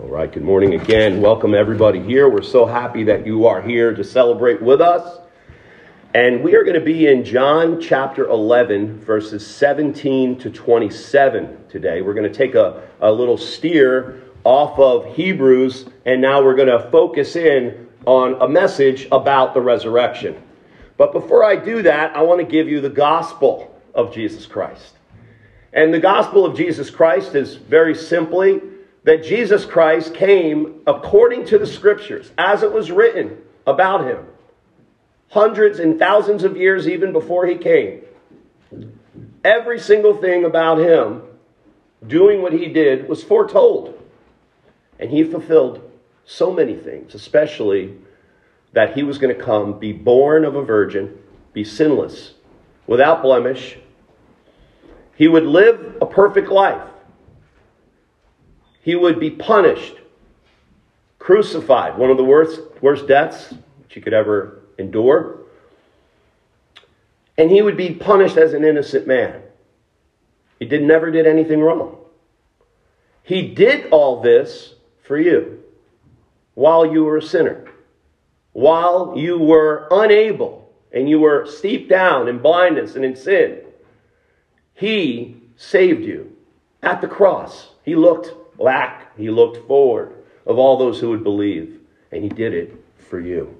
All right, good morning again. Welcome everybody here. We're so happy that you are here to celebrate with us. And we are going to be in John chapter 11, verses 17 to 27 today. We're going to take a, a little steer off of Hebrews, and now we're going to focus in on a message about the resurrection. But before I do that, I want to give you the gospel of Jesus Christ. And the gospel of Jesus Christ is very simply that Jesus Christ came according to the scriptures, as it was written about him, hundreds and thousands of years even before he came. Every single thing about him doing what he did was foretold. And he fulfilled so many things, especially that he was going to come, be born of a virgin, be sinless, without blemish. He would live a perfect life. He would be punished, crucified, one of the worst, worst deaths that you could ever endure. And he would be punished as an innocent man. He did, never did anything wrong. He did all this for you while you were a sinner, while you were unable and you were steeped down in blindness and in sin. He saved you at the cross. He looked back, he looked forward of all those who would believe, and he did it for you.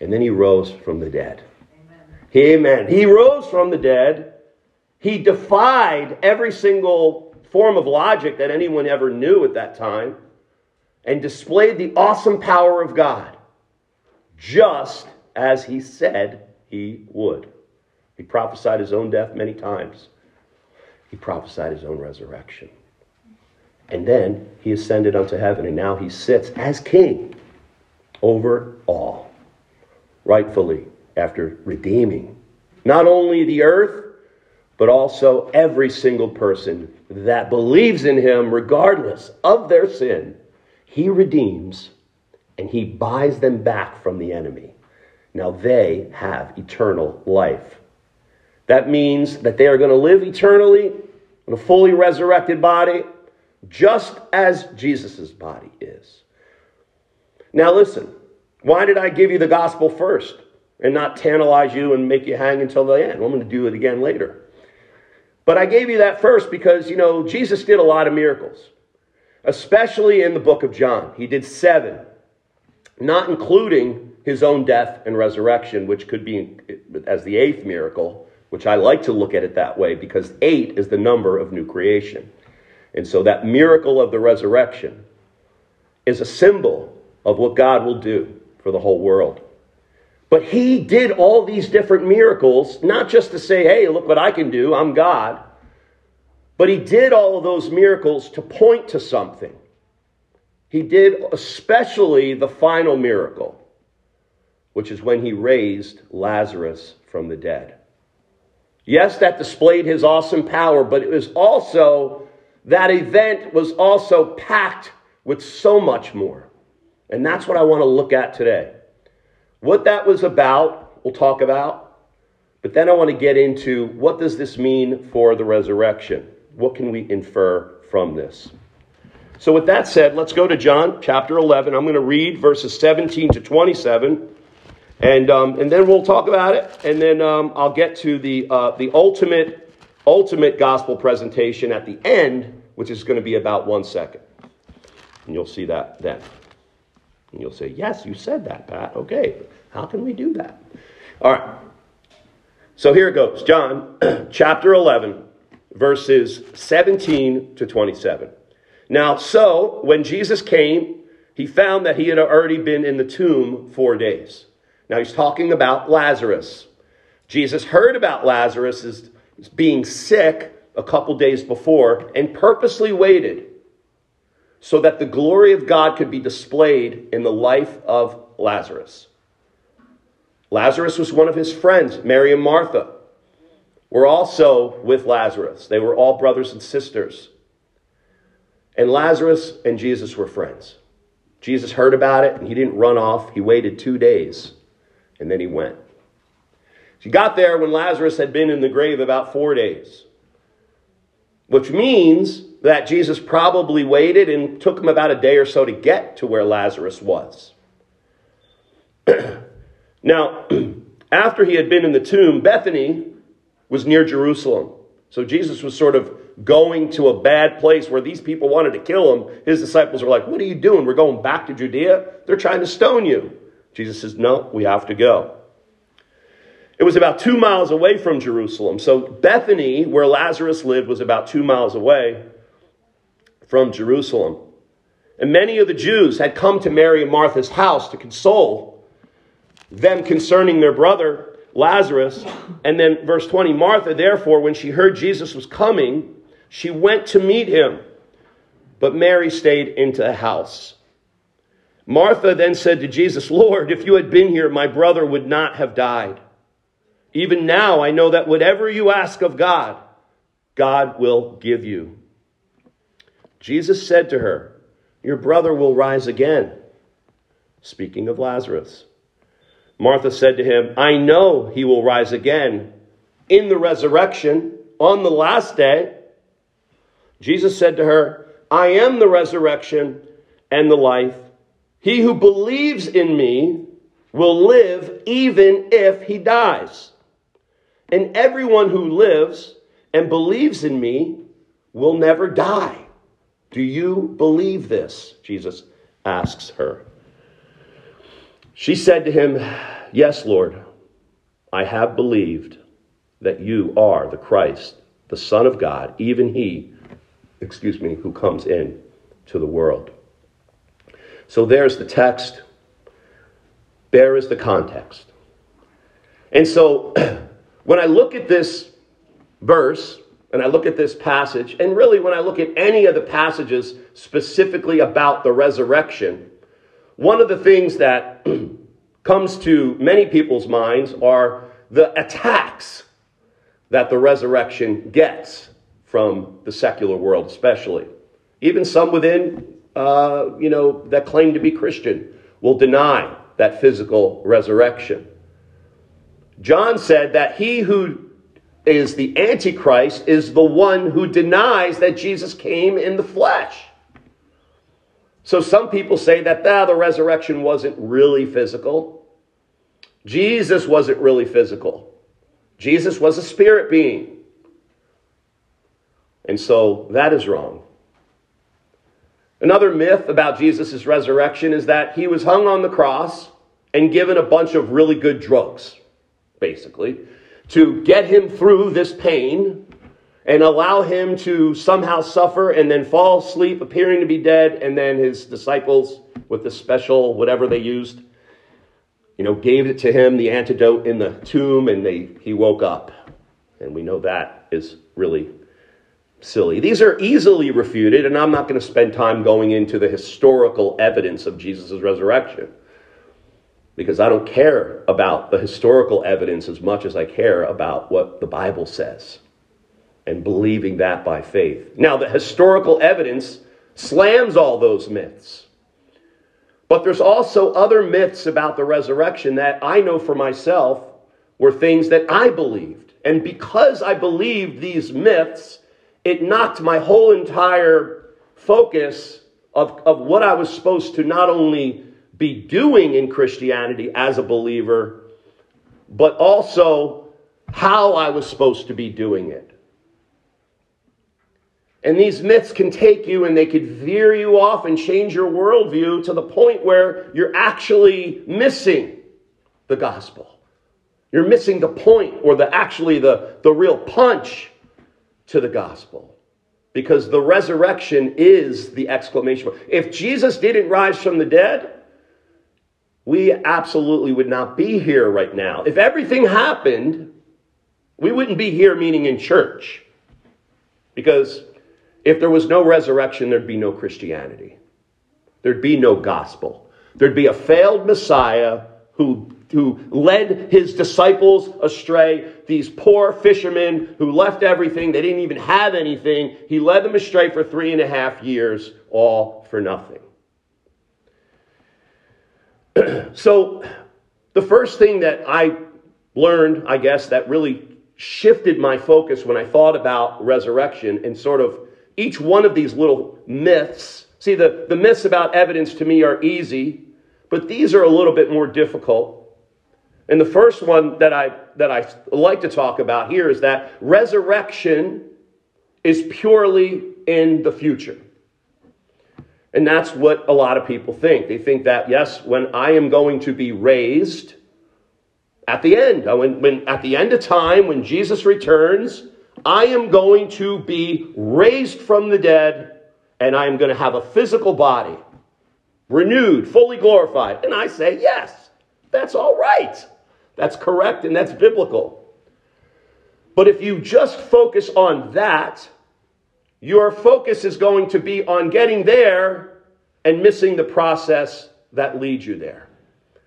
And then he rose from the dead. Amen. Amen. He rose from the dead. He defied every single form of logic that anyone ever knew at that time and displayed the awesome power of God, just as he said he would. He prophesied his own death many times, he prophesied his own resurrection. And then he ascended unto heaven, and now he sits as king over all, rightfully, after redeeming not only the earth, but also every single person that believes in him, regardless of their sin he redeems and he buys them back from the enemy. Now they have eternal life. That means that they are going to live eternally in a fully resurrected body, just as Jesus' body is. Now, listen, why did I give you the gospel first and not tantalize you and make you hang until the end? I'm going to do it again later. But I gave you that first because, you know, Jesus did a lot of miracles especially in the book of John. He did seven, not including his own death and resurrection, which could be as the eighth miracle, which I like to look at it that way because eight is the number of new creation. And so that miracle of the resurrection is a symbol of what God will do for the whole world. But he did all these different miracles, not just to say, hey, look what I can do, I'm God. But he did all of those miracles to point to something. He did especially the final miracle, which is when he raised Lazarus from the dead. Yes, that displayed his awesome power, but it was also, that event was also packed with so much more. And that's what I want to look at today. What that was about, we'll talk about. But then I want to get into what does this mean for the resurrection? what can we infer from this? So, with that said, let's go to John chapter 11. I'm going to read verses 17 to 27, and, um, and then we'll talk about it, and then um, I'll get to the, uh, the ultimate, ultimate gospel presentation at the end, which is going to be about one second. And you'll see that then. And you'll say, Yes, you said that, Pat. Okay, how can we do that? All right. So here it goes John chapter 11 verses 17 to 27. Now, so when Jesus came, he found that he had already been in the tomb four days. Now, he's talking about Lazarus. Jesus heard about Lazarus being sick a couple days before and purposely waited so that the glory of God could be displayed in the life of Lazarus. Lazarus was one of his friends, Mary and Martha were also with Lazarus. They were all brothers and sisters. And Lazarus and Jesus were friends. Jesus heard about it and he didn't run off. He waited two days and then he went. She got there when Lazarus had been in the grave about four days. which means that Jesus probably waited and took him about a day or so to get to where Lazarus was. now, after he had been in the tomb, Bethany was near Jerusalem. So Jesus was sort of going to a bad place where these people wanted to kill him. His disciples were like, What are you doing? We're going back to Judea. They're trying to stone you. Jesus says, No, we have to go. It was about two miles away from Jerusalem. So Bethany, where Lazarus lived, was about two miles away from Jerusalem. And many of the Jews had come to Mary and Martha's house to console them concerning their brother Lazarus. And then, verse 20 Martha, therefore, when she heard Jesus was coming, she went to meet him. But Mary stayed into the house. Martha then said to Jesus, Lord, if you had been here, my brother would not have died. Even now, I know that whatever you ask of God, God will give you. Jesus said to her, Your brother will rise again. Speaking of Lazarus. Martha said to him, I know he will rise again in the resurrection on the last day. Jesus said to her, I am the resurrection and the life. He who believes in me will live even if he dies. And everyone who lives and believes in me will never die. Do you believe this? Jesus asks her. She said to him, Yes, Lord, I have believed that you are the Christ, the Son of God, even he, excuse me, who comes in to the world. So there's the text. There is the context. And so when I look at this verse, and I look at this passage, and really when I look at any of the passages specifically about the resurrection, one of the things that comes to many people's minds are the attacks that the resurrection gets from the secular world, especially. Even some within, uh, you know, that claim to be Christian will deny that physical resurrection. John said that he who is the Antichrist is the one who denies that Jesus came in the flesh. So some people say that ah, the resurrection wasn't really physical. Jesus wasn't really physical, Jesus was a spirit being. And so that is wrong. Another myth about Jesus' resurrection is that he was hung on the cross and given a bunch of really good drugs, basically, to get him through this pain and allow him to somehow suffer and then fall asleep, appearing to be dead, and then his disciples, with the special whatever they used, you know, gave it to him, the antidote in the tomb, and they, he woke up. And we know that is really silly. These are easily refuted, and I'm not going to spend time going into the historical evidence of Jesus' resurrection because I don't care about the historical evidence as much as I care about what the Bible says and believing that by faith. Now, the historical evidence slams all those myths. But there's also other myths about the resurrection that I know for myself were things that I believed. And because I believed these myths, it knocked my whole entire focus of, of what I was supposed to not only be doing in Christianity as a believer, but also how I was supposed to be doing it. And these myths can take you and they could veer you off and change your worldview to the point where you're actually missing the gospel. You're missing the point or the actually the, the real punch to the gospel. Because the resurrection is the exclamation. If Jesus didn't rise from the dead, we absolutely would not be here right now. If everything happened, we wouldn't be here meeting in church. Because if there was no resurrection, there'd be no Christianity. There'd be no gospel. There'd be a failed Messiah who, who led his disciples astray. These poor fishermen who left everything, they didn't even have anything. He led them astray for three and a half years, all for nothing. so, the first thing that I learned, I guess, that really shifted my focus when I thought about resurrection and sort of each one of these little myths. See, the, the myths about evidence to me are easy, but these are a little bit more difficult. And the first one that I that I like to talk about here is that resurrection is purely in the future. And that's what a lot of people think. They think that, yes, when I am going to be raised at the end, uh, when, when, at the end of time, when Jesus returns, I am going to be raised from the dead and I am going to have a physical body, renewed, fully glorified. And I say, yes, that's all right. That's correct and that's biblical. But if you just focus on that, your focus is going to be on getting there and missing the process that leads you there.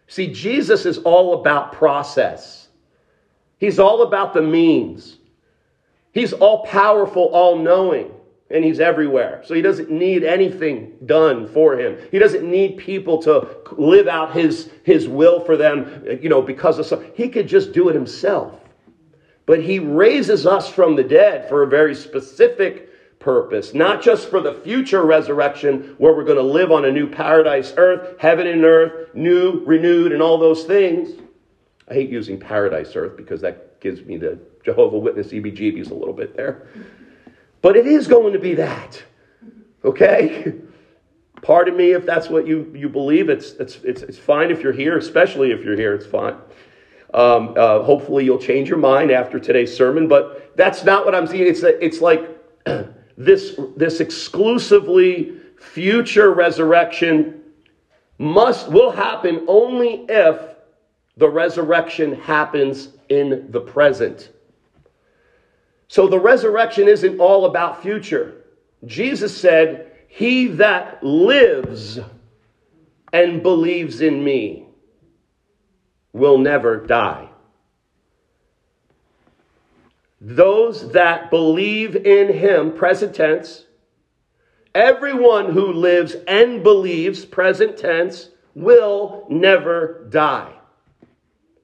See, Jesus is all about process. He's all about the means. He's all powerful, all knowing, and he's everywhere. So he doesn't need anything done for him. He doesn't need people to live out his, his will for them, you know, because of some. He could just do it himself. But he raises us from the dead for a very specific purpose, not just for the future resurrection where we're going to live on a new paradise earth, heaven and earth, new, renewed, and all those things. I hate using paradise earth because that gives me the Jehovah Witness EB GBs a little bit there. But it is going to be that. Okay? Pardon me if that's what you, you believe. It's, it's, it's, it's fine if you're here, especially if you're here, it's fine. Um, uh, hopefully, you'll change your mind after today's sermon, but that's not what I'm seeing. It's, it's like this, this exclusively future resurrection must will happen only if the resurrection happens in the present. So the resurrection isn't all about future. Jesus said, He that lives and believes in me will never die. Those that believe in him, present tense, everyone who lives and believes, present tense, will never die.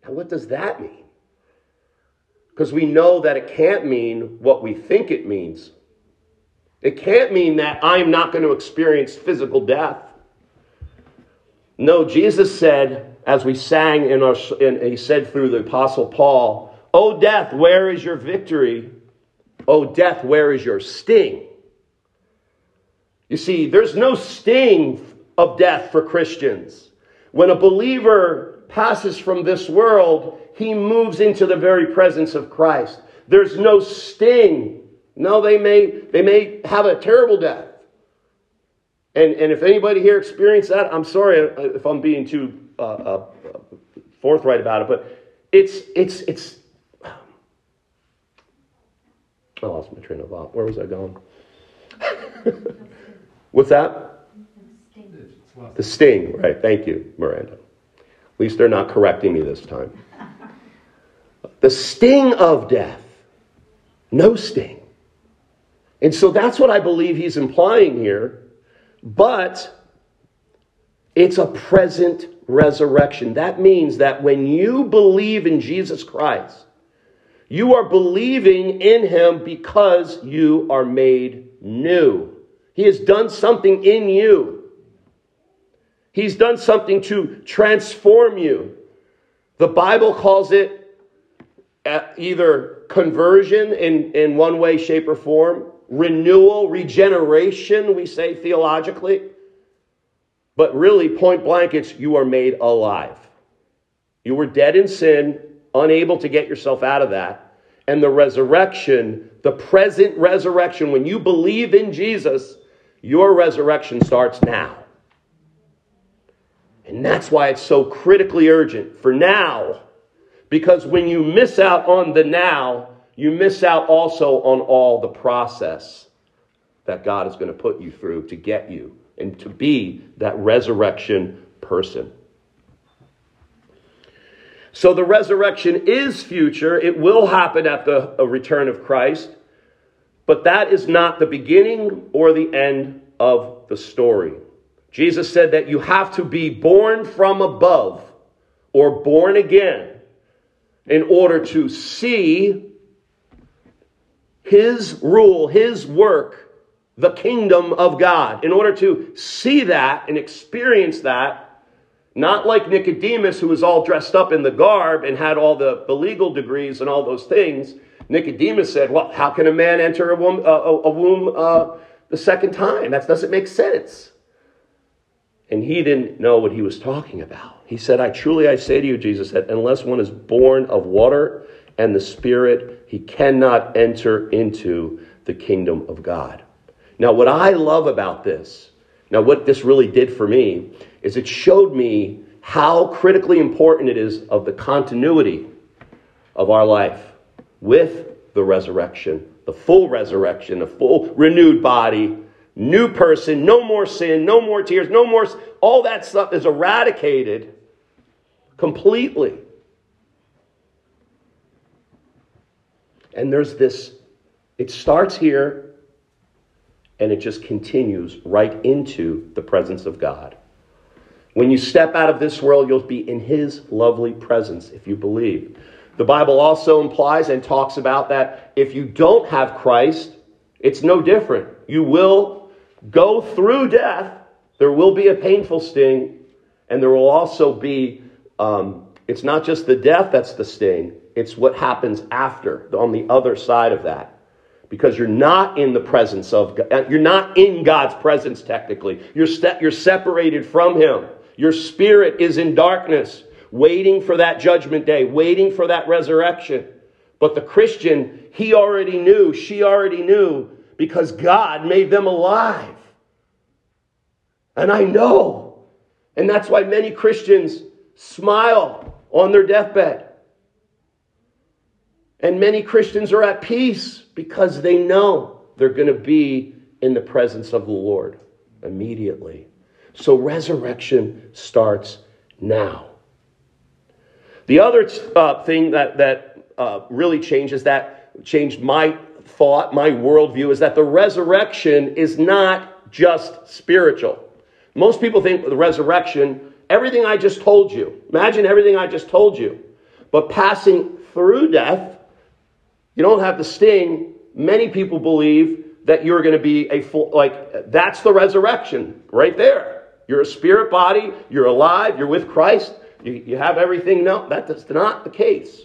Now, what does that mean? Because we know that it can't mean what we think it means. It can't mean that I'm not going to experience physical death. No, Jesus said, as we sang in our, in, he said through the Apostle Paul, O death, where is your victory? O death, where is your sting? You see, there's no sting of death for Christians. When a believer passes from this world, he moves into the very presence of Christ. There's no sting. No, they may, they may have a terrible death. And, and if anybody here experienced that, I'm sorry if I'm being too uh, uh, forthright about it, but it's, it's, it's, I lost my train of thought. Where was I going? What's that? Sting the sting, right. Thank you, Miranda. At least they're not correcting me this time. The sting of death. No sting. And so that's what I believe he's implying here. But it's a present resurrection. That means that when you believe in Jesus Christ, you are believing in him because you are made new. He has done something in you. He's done something to transform you. The Bible calls it uh, either conversion in, in one way, shape, or form, renewal, regeneration, we say theologically. But really, point blank, it's you are made alive. You were dead in sin, unable to get yourself out of that. And the resurrection, the present resurrection, when you believe in Jesus, your resurrection starts now. And that's why it's so critically urgent for now. Because when you miss out on the now, you miss out also on all the process that God is going to put you through to get you and to be that resurrection person. So the resurrection is future. It will happen at the return of Christ. But that is not the beginning or the end of the story. Jesus said that you have to be born from above or born again in order to see his rule, his work, the kingdom of God. In order to see that and experience that, not like Nicodemus, who was all dressed up in the garb and had all the, the legal degrees and all those things. Nicodemus said, Well, how can a man enter a womb, a, a womb uh, the second time? That doesn't make sense. And he didn't know what he was talking about. He said, I truly I say to you, Jesus said, unless one is born of water and the Spirit, he cannot enter into the kingdom of God. Now, what I love about this, now what this really did for me, is it showed me how critically important it is of the continuity of our life with the resurrection, the full resurrection, the full renewed body, new person, no more sin, no more tears, no more. All that stuff is eradicated completely. And there's this, it starts here and it just continues right into the presence of God. When you step out of this world, you'll be in His lovely presence if you believe. The Bible also implies and talks about that if you don't have Christ, it's no different. You will go through death, there will be a painful sting, and there will also be, um, it's not just the death that's the sting, it's what happens after, on the other side of that. Because you're not in the presence of God. Uh, you're not in God's presence technically. You're, you're separated from Him. Your spirit is in darkness, waiting for that judgment day, waiting for that resurrection. But the Christian, he already knew, she already knew because God made them alive. And I know. And that's why many Christians smile on their deathbed. And many Christians are at peace because they know they're going to be in the presence of the Lord immediately. So resurrection starts now. The other uh, thing that, that uh, really changes that, changed my thought, my worldview, is that the resurrection is not just spiritual. Most people think the resurrection, everything I just told you, imagine everything I just told you, but passing through death, you don't have the sting. Many people believe that you're going to be a full, like, that's the resurrection right there. You're a spirit body, you're alive, you're with Christ, you, you have everything. No, that's not the case.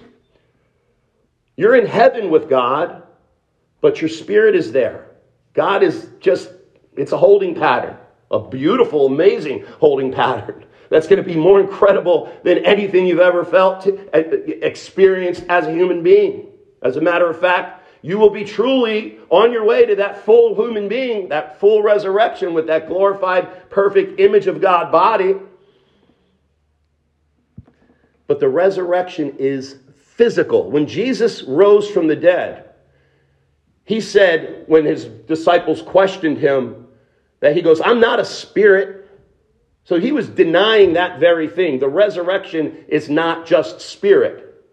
You're in heaven with God, but your spirit is there. God is just, it's a holding pattern, a beautiful, amazing holding pattern. That's going to be more incredible than anything you've ever felt, experienced as a human being. As a matter of fact, you will be truly on your way to that full human being, that full resurrection with that glorified, perfect image of God body. But the resurrection is physical. When Jesus rose from the dead, he said, when his disciples questioned him, that he goes, I'm not a spirit. So he was denying that very thing. The resurrection is not just spirit.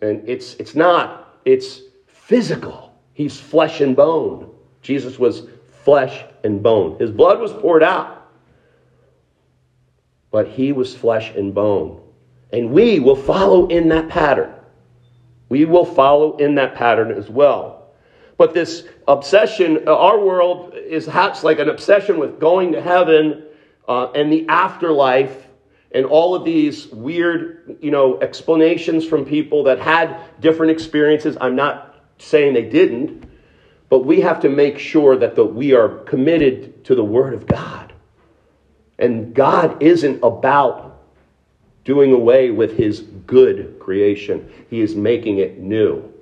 And it's, it's not, it's physical. He's flesh and bone. Jesus was flesh and bone. His blood was poured out, but he was flesh and bone. And we will follow in that pattern. We will follow in that pattern as well. But this obsession, uh, our world is perhaps like an obsession with going to heaven uh, and the afterlife and all of these weird, you know, explanations from people that had different experiences. I'm not saying they didn't, but we have to make sure that the, we are committed to the Word of God. And God isn't about doing away with his good creation. He is making it new.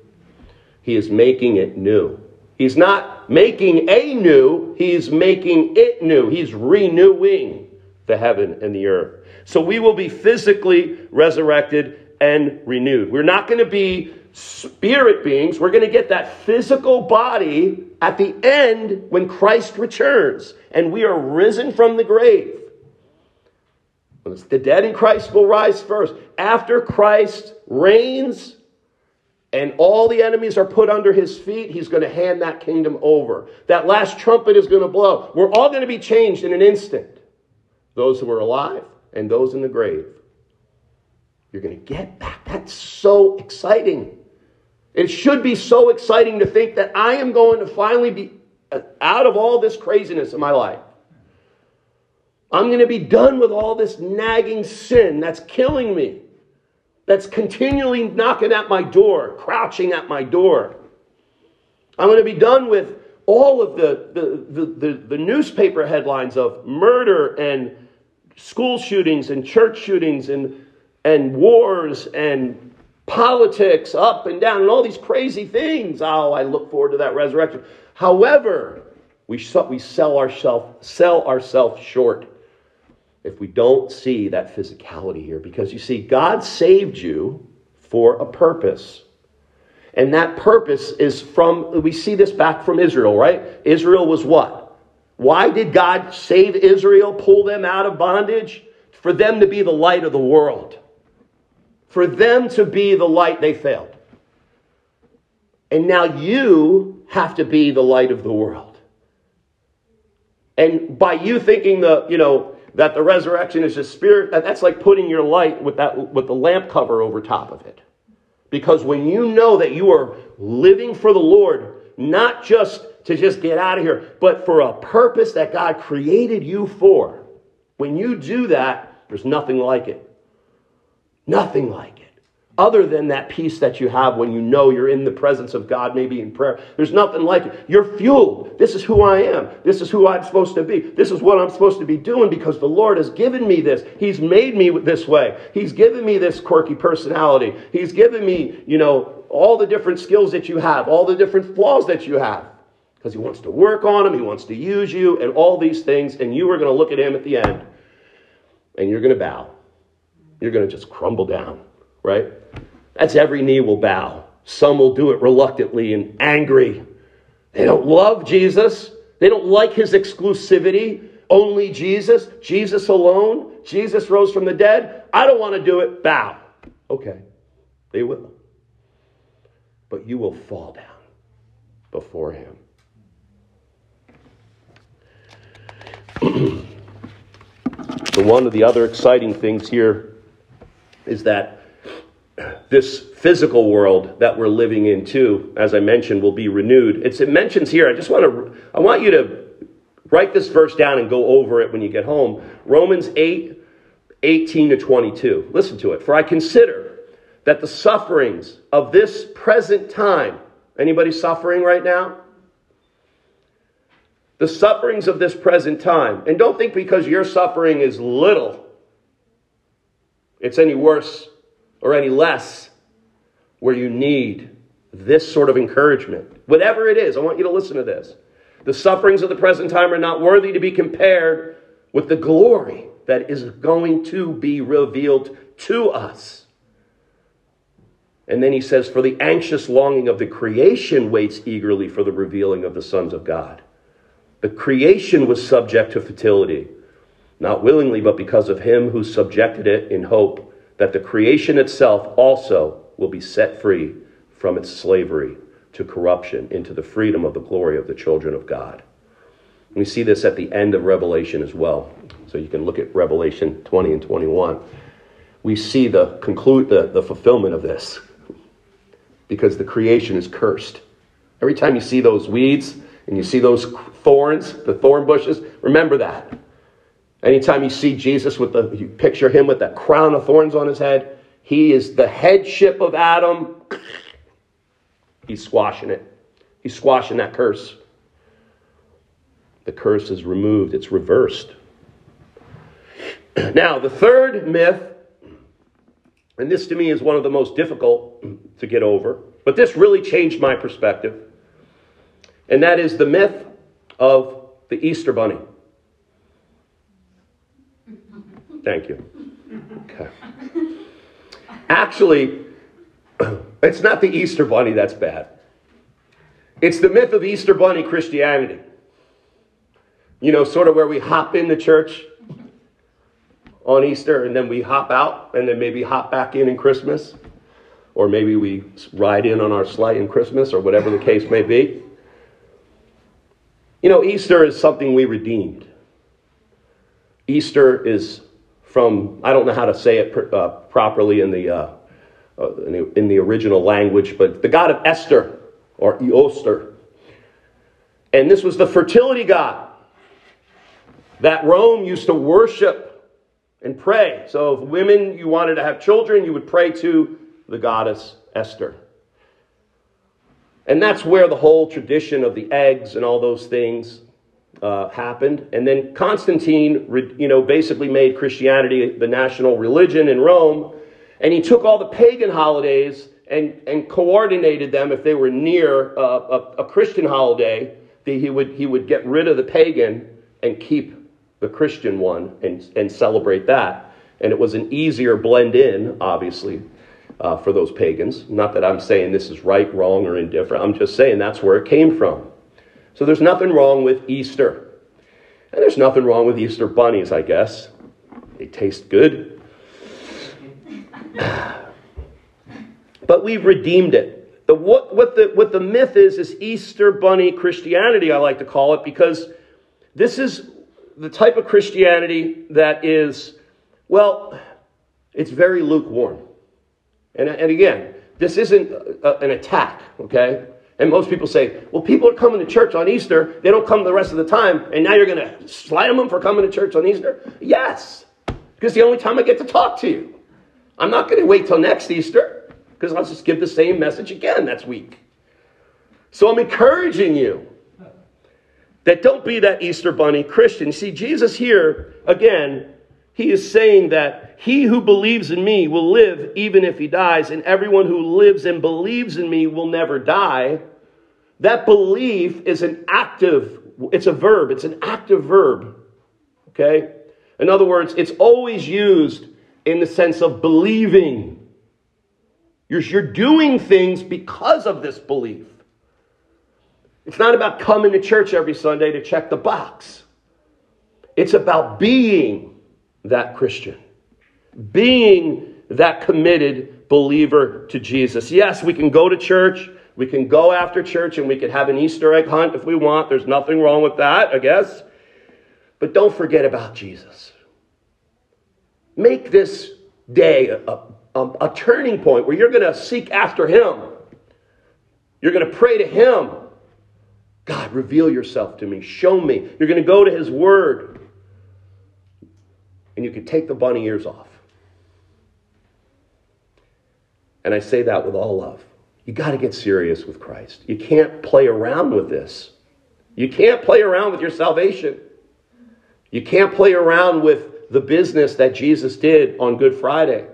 He is making it new. He's not making a new, he's making it new. He's renewing the heaven and the earth. So we will be physically resurrected and renewed. We're not going to be spirit beings. We're going to get that physical body at the end when Christ returns and we are risen from the grave. The dead in Christ will rise first. After Christ reigns and all the enemies are put under his feet, he's going to hand that kingdom over. That last trumpet is going to blow. We're all going to be changed in an instant. Those who are alive and those in the grave. You're going to get back. That's so exciting. It should be so exciting to think that I am going to finally be uh, out of all this craziness in my life. I'm going to be done with all this nagging sin that's killing me, that's continually knocking at my door, crouching at my door. I'm going to be done with all of the, the, the, the, the newspaper headlines of murder and school shootings and church shootings and, and wars and politics up and down and all these crazy things. Oh, I look forward to that resurrection. However, we, we sell ourselves sell ourselves short if we don't see that physicality here. Because you see, God saved you for a purpose. And that purpose is from, we see this back from Israel, right? Israel was what? Why did God save Israel, pull them out of bondage? For them to be the light of the world. For them to be the light, they failed. And now you have to be the light of the world. And by you thinking the, you know, that the resurrection is just spirit, that's like putting your light with that with the lamp cover over top of it. Because when you know that you are living for the Lord, not just to just get out of here, but for a purpose that God created you for, when you do that, there's nothing like it. Nothing like it other than that peace that you have when you know you're in the presence of God, maybe in prayer. There's nothing like it. You're fueled. This is who I am. This is who I'm supposed to be. This is what I'm supposed to be doing because the Lord has given me this. He's made me this way. He's given me this quirky personality. He's given me, you know, all the different skills that you have, all the different flaws that you have. Because he wants to work on them, he wants to use you, and all these things, and you are going to look at him at the end, and you're going to bow. You're going to just crumble down right? That's every knee will bow. Some will do it reluctantly and angry. They don't love Jesus. They don't like his exclusivity. Only Jesus, Jesus alone. Jesus rose from the dead. I don't want to do it. Bow. Okay, they will. But you will fall down before him. one of the other exciting things here is that this physical world that we're living in too, as I mentioned, will be renewed. It's, it mentions here, I just want to, I want you to write this verse down and go over it when you get home. Romans 8, 18 to 22. Listen to it. For I consider that the sufferings of this present time, anybody suffering right now? The sufferings of this present time. And don't think because your suffering is little, it's any worse or any less where you need this sort of encouragement. Whatever it is, I want you to listen to this. The sufferings of the present time are not worthy to be compared with the glory that is going to be revealed to us. And then he says, For the anxious longing of the creation waits eagerly for the revealing of the sons of God. The creation was subject to fertility, not willingly, but because of him who subjected it in hope that the creation itself also will be set free from its slavery to corruption into the freedom of the glory of the children of God. We see this at the end of Revelation as well. So you can look at Revelation 20 and 21. We see the conclude the, the fulfillment of this because the creation is cursed. Every time you see those weeds and you see those thorns, the thorn bushes, remember that. Anytime you see Jesus with the, you picture him with that crown of thorns on his head, he is the headship of Adam. He's squashing it. He's squashing that curse. The curse is removed, it's reversed. Now, the third myth, and this to me is one of the most difficult to get over, but this really changed my perspective, and that is the myth of the Easter Bunny. Thank you. Okay. Actually, it's not the Easter Bunny that's bad. It's the myth of Easter Bunny Christianity. You know, sort of where we hop in the church on Easter and then we hop out and then maybe hop back in in Christmas. Or maybe we ride in on our sleigh in Christmas or whatever the case may be. You know, Easter is something we redeemed. Easter is from, I don't know how to say it pr- uh, properly in the uh, uh, in, the, in the original language, but the god of Esther or Eoster. And this was the fertility god that Rome used to worship and pray. So if women, you wanted to have children, you would pray to the goddess Esther. And that's where the whole tradition of the eggs and all those things uh, happened. And then Constantine, you know, basically made Christianity the national religion in Rome. And he took all the pagan holidays and, and coordinated them if they were near uh, a, a, Christian holiday. he, would, he would get rid of the pagan and keep the Christian one and, and celebrate that. And it was an easier blend in, obviously, uh, for those pagans. Not that I'm saying this is right, wrong, or indifferent. I'm just saying that's where it came from. So there's nothing wrong with Easter. And there's nothing wrong with Easter bunnies, I guess. They taste good. But we've redeemed it. The, what, what, the, what the myth is, is Easter bunny Christianity, I like to call it, because this is the type of Christianity that is, well, it's very lukewarm. And, and again, this isn't a, an attack, okay? And most people say, well, people are coming to church on Easter. They don't come the rest of the time. And now you're going to slam them for coming to church on Easter? Yes, because the only time I get to talk to you. I'm not going to wait till next Easter because I'll just give the same message again next week. So I'm encouraging you that don't be that Easter bunny Christian. See, Jesus here, again, he is saying that he who believes in me will live even if he dies, and everyone who lives and believes in me will never die. That belief is an active, it's a verb, it's an active verb. Okay? In other words, it's always used in the sense of believing. You're, you're doing things because of this belief. It's not about coming to church every Sunday to check the box. It's about being that Christian, being that committed believer to Jesus. Yes, we can go to church, we can go after church, and we can have an Easter egg hunt if we want. There's nothing wrong with that, I guess. But don't forget about Jesus. Make this day a, a, a turning point where you're going to seek after Him. You're going to pray to Him. God, reveal yourself to me. Show me. You're going to go to His Word. And you can take the bunny ears off. And I say that with all love. You got to get serious with Christ. You can't play around with this. You can't play around with your salvation. You can't play around with the business that Jesus did on Good Friday.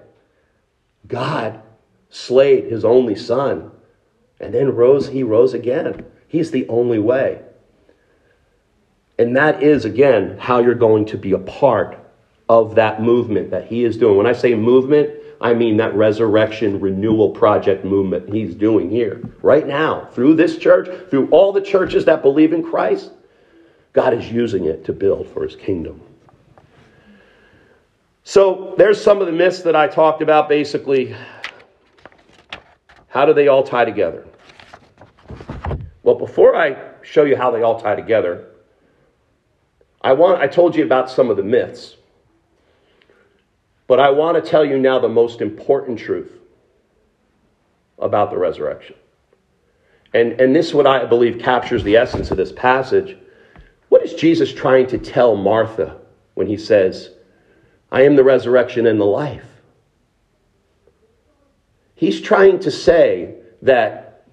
God slayed his only son and then rose he rose again. He's the only way. And that is again how you're going to be a part of that movement that he is doing. When I say movement, I mean that resurrection renewal project movement he's doing here, right now, through this church, through all the churches that believe in Christ. God is using it to build for his kingdom. So there's some of the myths that I talked about basically. How do they all tie together? Well, before I show you how they all tie together, I want I told you about some of the myths. But I want to tell you now the most important truth about the resurrection. And, and this, what I believe, captures the essence of this passage. What is Jesus trying to tell Martha when he says, I am the resurrection and the life? He's trying to say that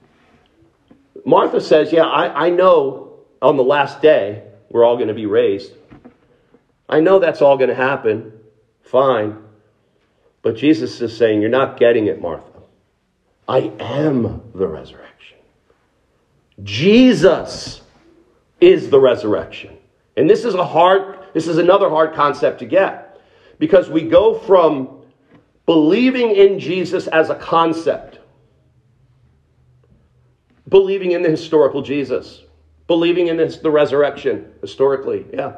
Martha says, Yeah, I, I know on the last day we're all going to be raised. I know that's all going to happen. Fine. But Jesus is saying, You're not getting it, Martha. I am the resurrection. Jesus is the resurrection. And this is a hard, this is another hard concept to get. Because we go from believing in Jesus as a concept, believing in the historical Jesus, believing in this, the resurrection historically. Yeah,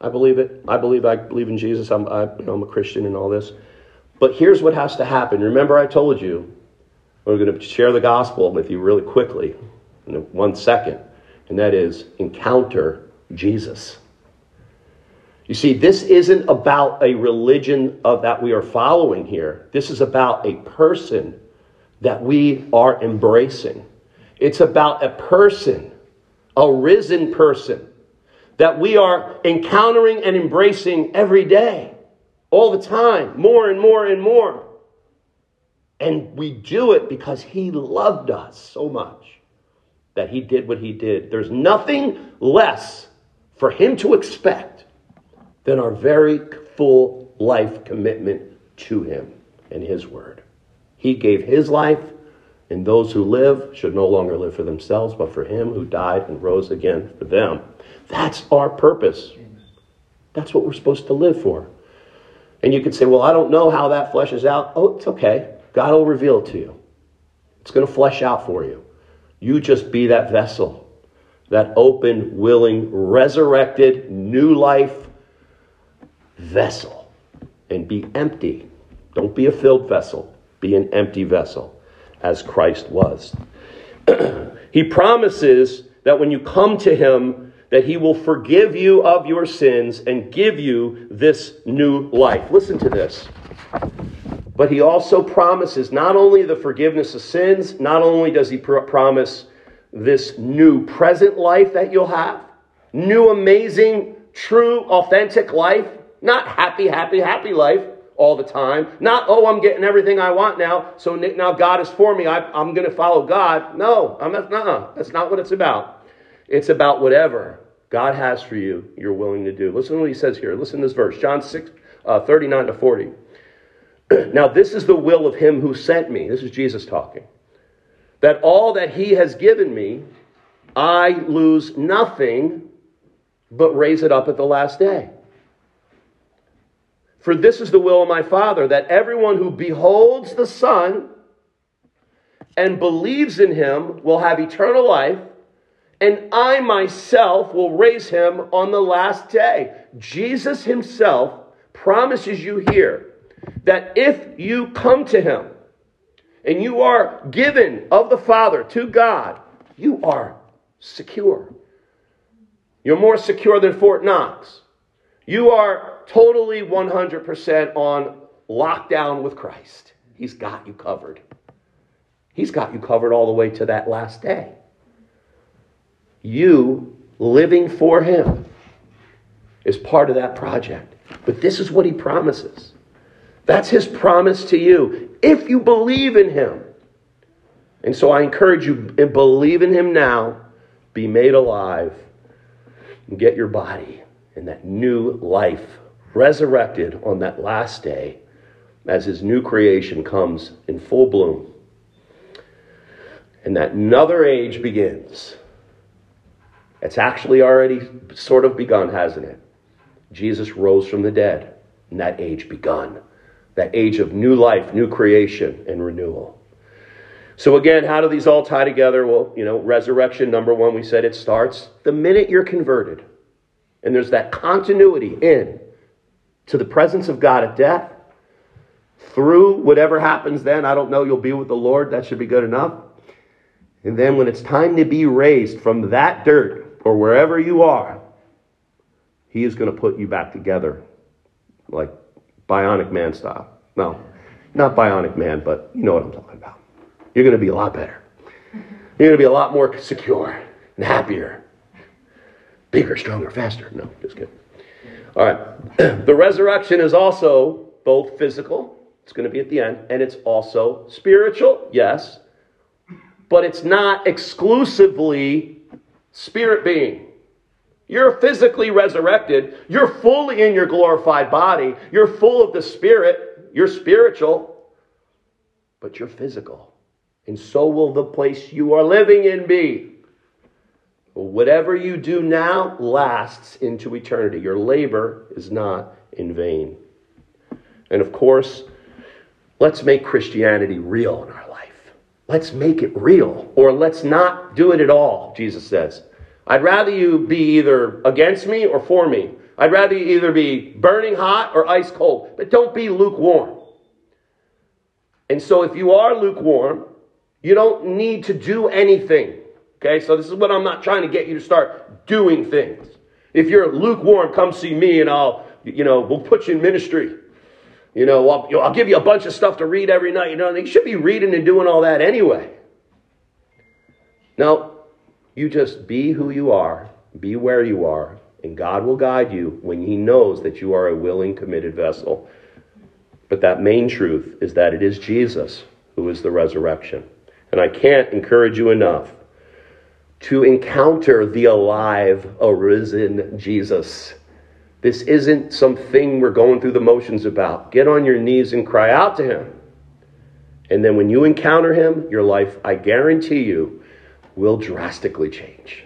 I believe it. I believe I believe in Jesus. I'm, I, you know, I'm a Christian and all this. But here's what has to happen. Remember, I told you we're going to share the gospel with you really quickly in one second, and that is encounter Jesus. You see, this isn't about a religion of, that we are following here. This is about a person that we are embracing. It's about a person, a risen person, that we are encountering and embracing every day, all the time, more and more and more. And we do it because He loved us so much that He did what He did. There's nothing less for Him to expect than our very full life commitment to Him and His Word. He gave His life, and those who live should no longer live for themselves, but for Him who died and rose again for them. That's our purpose. That's what we're supposed to live for. And you could say, well, I don't know how that fleshes out. Oh, it's okay. God will reveal it to you. It's going to flesh out for you. You just be that vessel, that open, willing, resurrected, new life vessel, and be empty. Don't be a filled vessel, be an empty vessel, as Christ was. he promises that when you come to Him, that He will forgive you of your sins and give you this new life. Listen to this. But he also promises not only the forgiveness of sins, not only does he pr- promise this new present life that you'll have, new, amazing, true, authentic life, not happy, happy, happy life all the time, not, oh, I'm getting everything I want now, so now God is for me, I, am going to follow God. No, I'm not, nah, that's not what it's about. It's about whatever God has for you, you're willing to do. Listen to what he says here. Listen to this verse, John 6, uh, 39 to 40. now, this is the will of him who sent me. This is Jesus talking. That all that he has given me, I lose nothing, but raise it up at the last day. For this is the will of my Father, that everyone who beholds the Son and believes in him will have eternal life, and I myself will raise him on the last day. Jesus himself promises you here that if you come to Him and you are given of the Father to God, you are secure. You're more secure than Fort Knox. You are totally 100% on lockdown with Christ. He's got you covered. He's got you covered all the way to that last day. You living for Him is part of that project. But this is what He promises that's his promise to you if you believe in him. And so I encourage you believe in him now, be made alive, and get your body that new life resurrected on that last day as his new creation comes in full bloom. And that another age begins. It's actually already sort of begun, hasn't it? Jesus rose from the dead, and that age begun that age of new life, new creation, and renewal. So, again, how do these all tie together? Well, you know, resurrection, number one, we said it starts the minute you're converted. And there's that continuity in to the presence of God at death. Through whatever happens then, I don't know, you'll be with the Lord. That should be good enough. And then when it's time to be raised from that dirt or wherever you are, He is going to put you back together like Bionic Man style. No, not Bionic Man, but you know what I'm talking about. You're going to be a lot better. You're going to be a lot more secure and happier. Bigger, stronger, faster. No, just kidding. All right. the resurrection is also both physical, it's going to be at the end, and it's also spiritual, yes, but it's not exclusively spirit being. You're physically resurrected. You're fully in your glorified body. You're full of the Spirit. You're spiritual, but you're physical. And so will the place you are living in be. Whatever you do now lasts into eternity. Your labor is not in vain. And of course, let's make Christianity real in our life. Let's make it real, or let's not do it at all, Jesus says. I'd rather you be either against me or for me. I'd rather you either be burning hot or ice cold, but don't be lukewarm. And so if you are lukewarm, you don't need to do anything. Okay, so this is what I'm not trying to get you to start doing things. If you're lukewarm, come see me and I'll, you know, we'll put you in ministry. You know, I'll, you know, I'll give you a bunch of stuff to read every night. You know, you should be reading and doing all that anyway. No, you just be who you are, be where you are, and God will guide you when He knows that you are a willing, committed vessel. But that main truth is that it is Jesus who is the resurrection. And I can't encourage you enough to encounter the alive, arisen Jesus. This isn't something we're going through the motions about. Get on your knees and cry out to Him. And then when you encounter Him, your life, I guarantee you, will drastically change.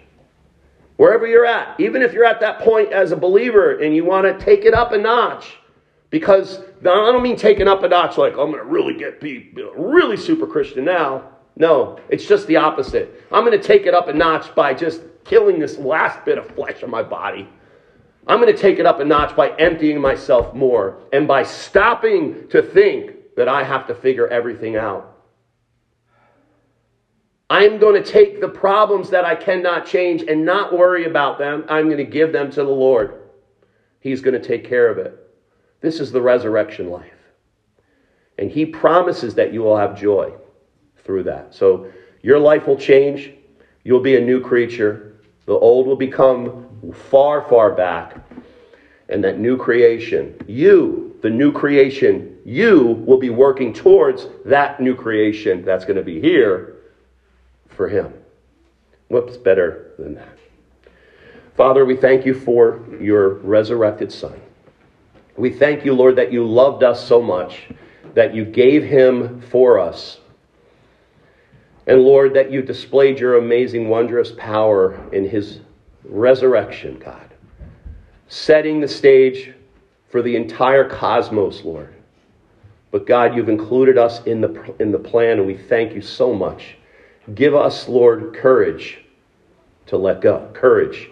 Wherever you're at, even if you're at that point as a believer and you want to take it up a notch, because I don't mean taking up a notch like I'm going to really get be really super Christian now. No, it's just the opposite. I'm going to take it up a notch by just killing this last bit of flesh in my body. I'm going to take it up a notch by emptying myself more and by stopping to think that I have to figure everything out. I'm going to take the problems that I cannot change and not worry about them. I'm going to give them to the Lord. He's going to take care of it. This is the resurrection life. And He promises that you will have joy through that. So your life will change. You'll be a new creature. The old will become far, far back. And that new creation, you, the new creation, you will be working towards that new creation that's going to be here for Him. What's better than that? Father, we thank you for your resurrected Son. We thank you, Lord, that you loved us so much, that you gave him for us. And Lord, that you displayed your amazing, wondrous power in his resurrection, God, setting the stage for the entire cosmos, Lord. But God, you've included us in the, in the plan, and we thank you so much. Give us, Lord, courage to let go, courage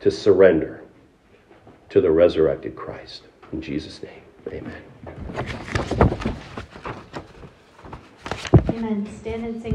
to surrender to the resurrected Christ. In Jesus' name, amen. Amen. Stand and sing.